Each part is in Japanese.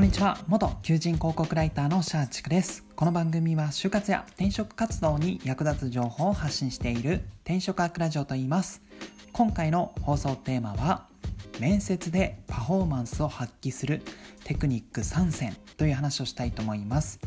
こんにちは。元求人広告ライターのシャーチクです。この番組は就活や転職活動に役立つ情報を発信している転職アークラジオと言います。今回の放送テーマは面接でパフォーマンスを発揮するテクニック3選という話をしたいと思います。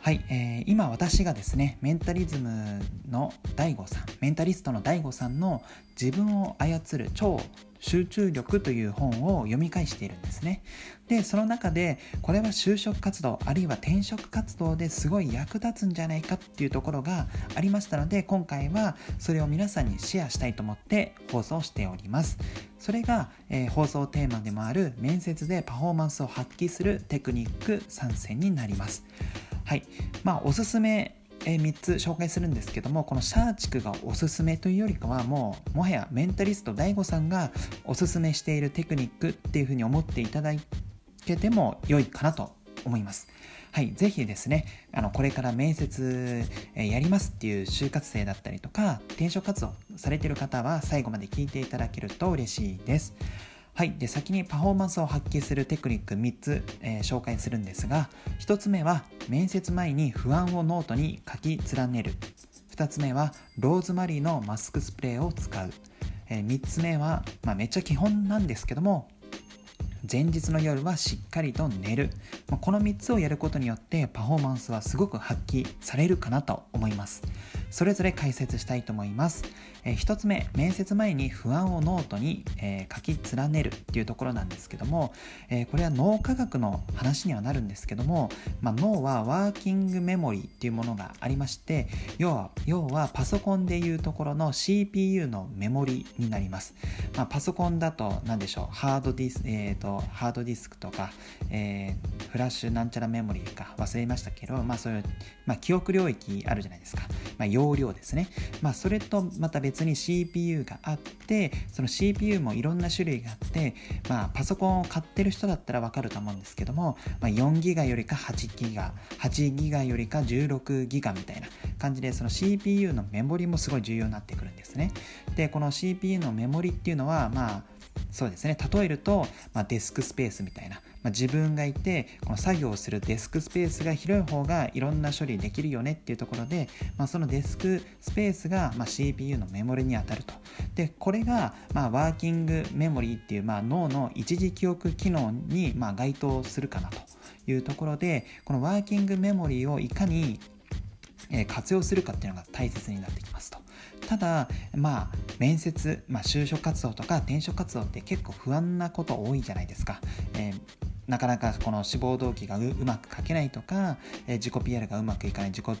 はい、えー、今私がですねメンタリズムの DAIGO さんメンタリストの DAIGO さんの自分を操る超集中力という本を読み返しているんですね。でその中でこれは就職活動あるいは転職活動ですごい役立つんじゃないかっていうところがありましたので今回はそれを皆さんにシェアしたいと思って放送しております。それが、えー、放送テーマでもある面接でパフォーマンスを発揮するテクニック参戦になります。はい。まあおすすめえ3つ紹介するんですけどもこのシャーチクがおすすめというよりかはもうもはやメンタリスト DAIGO さんがおすすめしているテクニックっていうふうに思っていただけても良いかなと思います。はい、ぜひですね、あのこれから面接、やりますっていう就活生だったりとか、転職活動されてる方は最後まで聞いていただけると嬉しいです。はい、で先にパフォーマンスを発揮するテクニック3つ、えー、紹介するんですが1つ目は面接前に不安をノートに書き連ねる。2つ目はローズマリーのマスクスプレーを使う、えー、3つ目は、まあ、めっちゃ基本なんですけども前日の夜はしっかりと寝る、まあ、この3つをやることによってパフォーマンスはすごく発揮されるかなと思います。それぞれ解説したいと思います、えー、1つ目面接前に不安をノートに、えー、書き連ねるっていうところなんですけども、えー、これは脳科学の話にはなるんですけども、まあ、脳はワーキングメモリーっていうものがありまして要は要はパソコンでいうところの CPU のメモリになります、まあ、パソコンだと何でしょうハードディス、えーとハードディスクとか、えー、フラッシュなんちゃらメモリーか忘れましたけど、まあそういう、まあ、記憶領域あるじゃないですか。まあ、容量ですね。まあそれとまた別に CPU があって、その CPU もいろんな種類があって、まあパソコンを買ってる人だったらわかると思うんですけども、まあ、4ギガよりか8ギガ、8ギガよりか16ギガみたいな感じで、その CPU のメモリもすごい重要になってくるんですね。で、この CPU のメモリっていうのは、まあそうですね例えると、まあ、デスクスペースみたいな、まあ、自分がいてこの作業をするデスクスペースが広い方がいろんな処理できるよねっていうところで、まあ、そのデスクスペースが、ま CPU のメモリに当たるとでこれが、まワーキングメモリーっていう、まあ脳の一時記憶機能に、ま該当するかなというところでこのワーキングメモリーをいかに活用するかっていうのが大切になってきますと。ただまあ面接、まあ、就職活動とか転職活動って結構不安なこと多いじゃないですか。えーなかなかこの志望動機がうまく書けないとか、えー、自己 PR がうまくいかない自己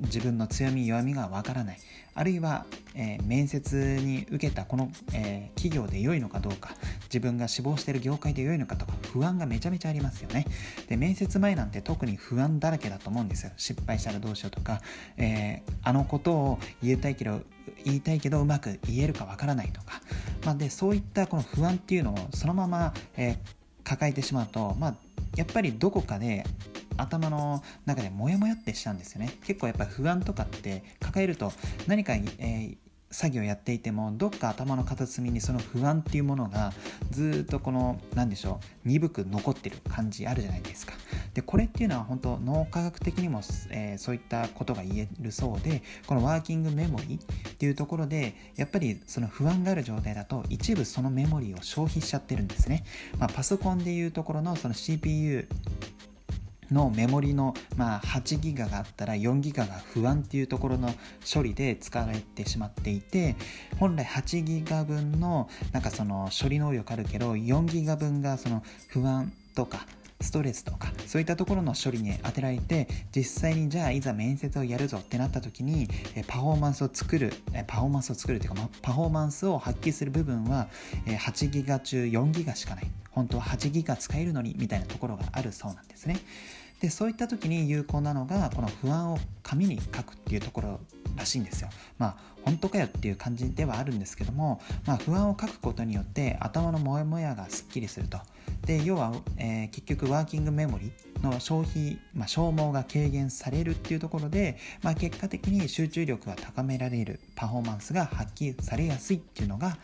自分の強み弱みがわからない。あるいは、えー、面接に受けたこの、えー、企業で良いのかどうか自分が志望している業界で良いのかとか不安がめちゃめちゃありますよね。で面接前なんて特に不安だらけだと思うんですよ。失敗したらどうしようとか、えー、あのことを言いたいけど言いたいけどうまく言えるかわからないとか、まあ、でそういったこの不安っていうのをそのまま、え抱えてしまうと、まあ、やっぱりどこかで頭の中でモヤモヤってしたんですよね。結構やっぱ不安とかって抱えると何か、えー、作業やっていてもどっか頭の片隅にその不安っていうものがずっとこの何でしょう鈍く残ってる感じあるじゃないですか。でこれっていうのは本当脳科学的にも、えー、そういったことが言えるそうでこのワーキングメモリーっていうところでやっぱりその不安がある状態だと一部そのメモリーを消費しちゃってるんですね、まあ、パソコンでいうところのその CPU のメモリの、まあ、8ギガがあったら4ギガが不安っていうところの処理で使われてしまっていて本来8ギガ分のなんかその処理能力あるけど4ギガ分がその不安とかストレスとかそういったところの処理に当てられて実際にじゃあいざ面接をやるぞってなった時にパフォーマンスを作るパフォーマンスを作るというかパフォーマンスを発揮する部分は8ギガ中4ギガしかない。本当は8ギガ使えるのにみたいなところがあるそうなんですね。でそういった時に有効なのがこの不安を紙に書くっていうところらしいんですよ。まあ本当かよっていう感じではあるんですけども、まあ、不安を書くことによって頭のモヤモヤがすっきりすると。で要は、えー、結局ワーキングメモリの消費、まあ、消耗が軽減されるっていうところで、まあ、結果的に集中力が高められるパフォーマンスが発揮されやすいっていうのが、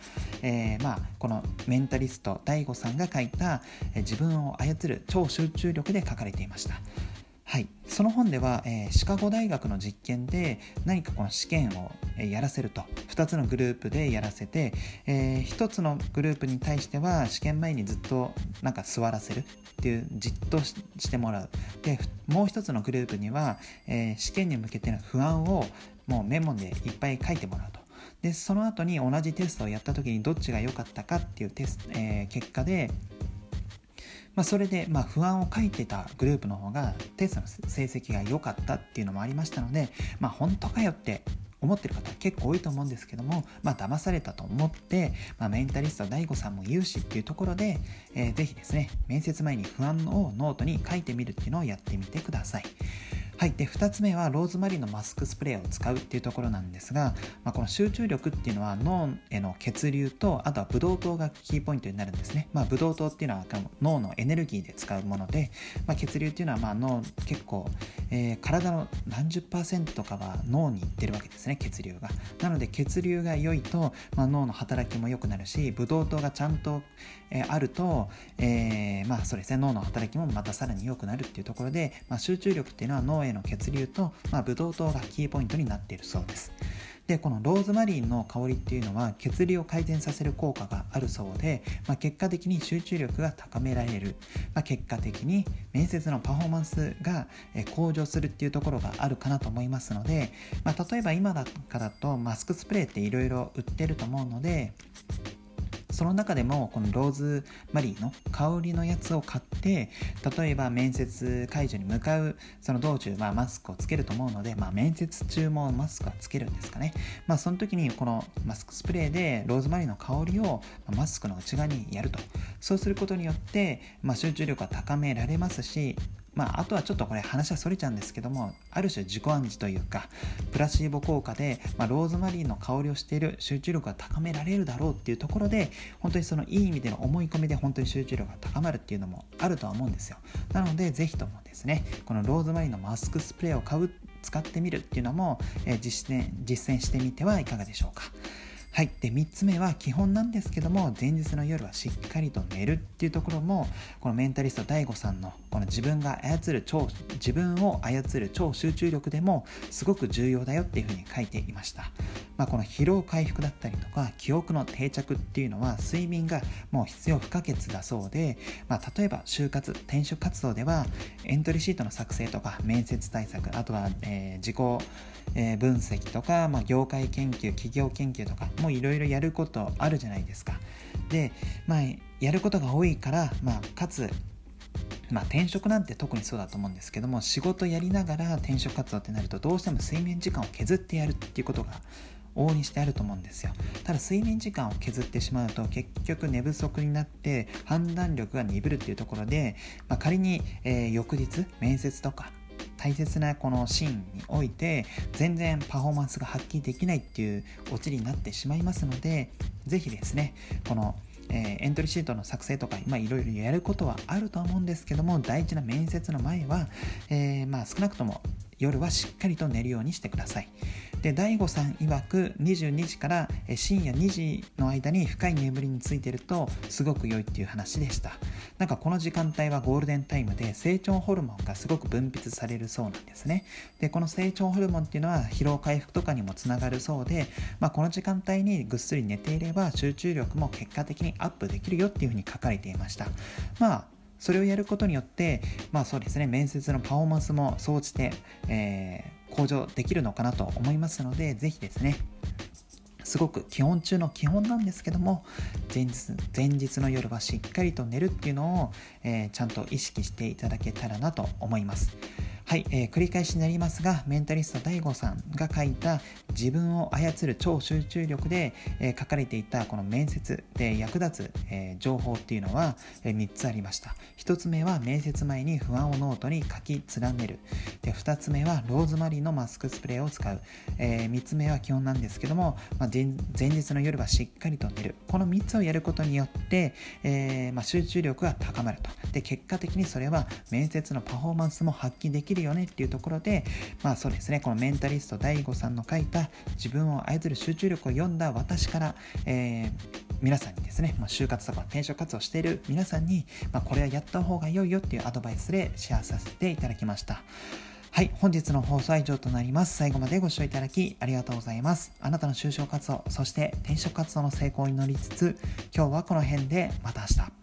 えー、まあ、このメンタリスト DAIGO さんが書いた、えー、自分を操る超集中力で書かれていました。はい、その本では、えー、シカゴ大学の実験で何かこの試験を、えー、やらせると。2つのグループでやらせて、えー、1つのグループに対しては試験前にずっとなんか座らせるっていうじっとしてもらう。でもう1つのグループには、え、試験に向けての不安をもうメモでいっぱい書いてもらうと。でその後に同じテストをやった時にどっちが良かったかっていうテスト、え、結果でまあ、それでま不安を書いてたグループの方がテストの成績が良かったっていうのもありましたので、まあ、本当かよって思ってる方結構多いと思うんですけども、まあ、騙されたと思って、まあ、メンタリスト DAIGO さんも言うしっていうところで、えー、ぜひですね面接前に不安をノートに書いてみるっていうのをやってみてください。はい、で2つ目はローズマリーのマスクスプレーを使うっていうところなんですが、まあ、この集中力っていうのは脳への血流とあとはブドウ糖がキーポイントになるんですね、まあ、ブドウ糖っていうのは脳のエネルギーで使うもので、まあ、血流っていうのはまあ脳結構、えー、体の何十パーセントかは脳にいってるわけですね血流が。なので血流が良いと、まあ、脳の働きも良くなるしブドウ糖がちゃんと、えー、あると、えー、まあそうですね脳の働きもまたさらに良くなるっていうところで、まあ、集中力っていうのは脳への血流と、まあ、ブドウ糖がキーポイントになっているそうです。でこのローズマリーの香りっていうのは血流を改善させる効果があるそうで、まあ、結果的に集中力が高められる、まあ、結果的に面接のパフォーマンスが向上するっていうところがあるかなと思いますので、まあ、例えば今だからとマスクスプレーっていろいろ売ってると思うのでその中でもこのローズマリーの香りのやつを買って例えば面接会場に向かうその道中、まあ、マスクをつけると思うので、まあ、面接中もマスクはつけるんですかね、まあ、その時にこのマスクスプレーでローズマリーの香りをマスクの内側にやると。そうすることによって、まあ、集中力は高められますしまあ、あとはちょっとこれ話はそれちゃうんですけどもある種自己暗示というかプラシーボ効果で、まあ、ローズマリーの香りをしている集中力が高められるだろうっていうところで本当にそのいい意味での思い込みで本当に集中力が高まるっていうのもあるとは思うんですよ。なのでぜひともですねこのローズマリーのマスクスプレーを買う使ってみるっていうのも、えー、実践実践してみてはいかがでしょうか。はい。で、3つ目は基本なんですけども、前日の夜はしっかりと寝るっていうところも、このメンタリスト DAIGO さんの、この自分が操る超、自分を操る超集中力でも、すごく重要だよっていうふうに書いていました。まあ、この疲労回復だったりとか、記憶の定着っていうのは、睡眠がもう必要不可欠だそうで、まあ、例えば就活、転職活動では、エントリーシートの作成とか、面接対策、あとは、えー、自己、えー、分析とか、まあ、業界研究、企業研究とか、もいろいろやることあるじゃないですか。で、まあ、やることが多いから、まあ、かつまあ、転職なんて特にそうだと思うんですけども仕事やりながら転職活動ってなるとどうしても睡眠時間を削ってやるっていうことが往々にしてあると思うんですよただ睡眠時間を削ってしまうと結局寝不足になって判断力が鈍るっていうところで、まあ、仮に、えー、翌日面接とか大切なこのシーンにおいて全然パフォーマンスが発揮できないっていうオチになってしまいますので是非ですねこのえー、エントリーシートの作成とか、まあ、いろいろやることはあると思うんですけども大事な面接の前は、えー、まあ、少なくとも夜はしっかりと寝るようにしてください。で、DAIGO さん曰く22時から深夜2時の間に深い眠りについてるとすごく良いっていう話でした。なんかこの時間帯はゴールデンタイムで成長ホルモンがすごく分泌されるそうなんですね。で、この成長ホルモンっていうのは疲労回復とかにもつながるそうで、まあ、この時間帯にぐっすり寝ていれば集中力も結果的にアップできるよっていうふうに書かれていました。まあそれをやることによって、まあそうですね、面接のパフォーマンスも総じて、えー、向上できるのかなと思いますので、是非ですね、すごく基本中の基本なんですけども前日前日の夜はしっかりと寝るっていうのを、えー、ちゃんと意識していただけたらなと思います。はい、えー、繰り返しになりますが、メンタリスト DAIGO さんが書いた自分を操る超集中力で、えー、書かれていたこの面接で役立つ、えー、情報っていうのは、えー、3つありました。1つ目は面接前に不安をノートに書き連ねる。で2つ目はローズマリーのマスクスプレーを使う。え、3つ目は基本なんですけども、まあ、前日の夜はしっかりと寝る。この3つをやることによって、えまあ、集中力が高まると。で結果的にそれは面接のパフォーマンスも発揮できるよねっていうところでまあそうですねこのメンタリスト DAIGO さんの書いた自分を操る集中力を読んだ私から、えー、皆さんにですね、まあ、就活とか転職活動している皆さんに、まあ、これはやった方が良いよっていうアドバイスでシェアさせていただきました。はい、本日の放送は以上となります。最後までご視聴いただきありがとうございます。あなたの就職活動、そして転職活動の成功を祈りつつ、今日はこの辺でまた明日。